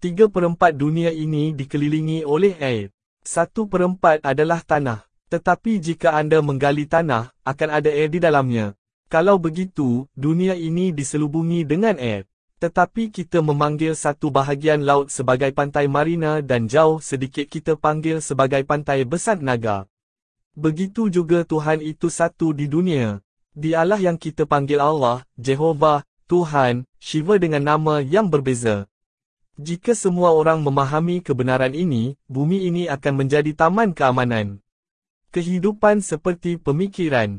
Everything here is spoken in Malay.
Tiga perempat dunia ini dikelilingi oleh air. Satu perempat adalah tanah. Tetapi jika anda menggali tanah, akan ada air di dalamnya. Kalau begitu, dunia ini diselubungi dengan air. Tetapi kita memanggil satu bahagian laut sebagai pantai marina dan jauh sedikit kita panggil sebagai pantai besar naga. Begitu juga Tuhan itu satu di dunia. Dialah yang kita panggil Allah, Jehovah, Tuhan, Shiva dengan nama yang berbeza. Jika semua orang memahami kebenaran ini, bumi ini akan menjadi taman keamanan. Kehidupan seperti pemikiran,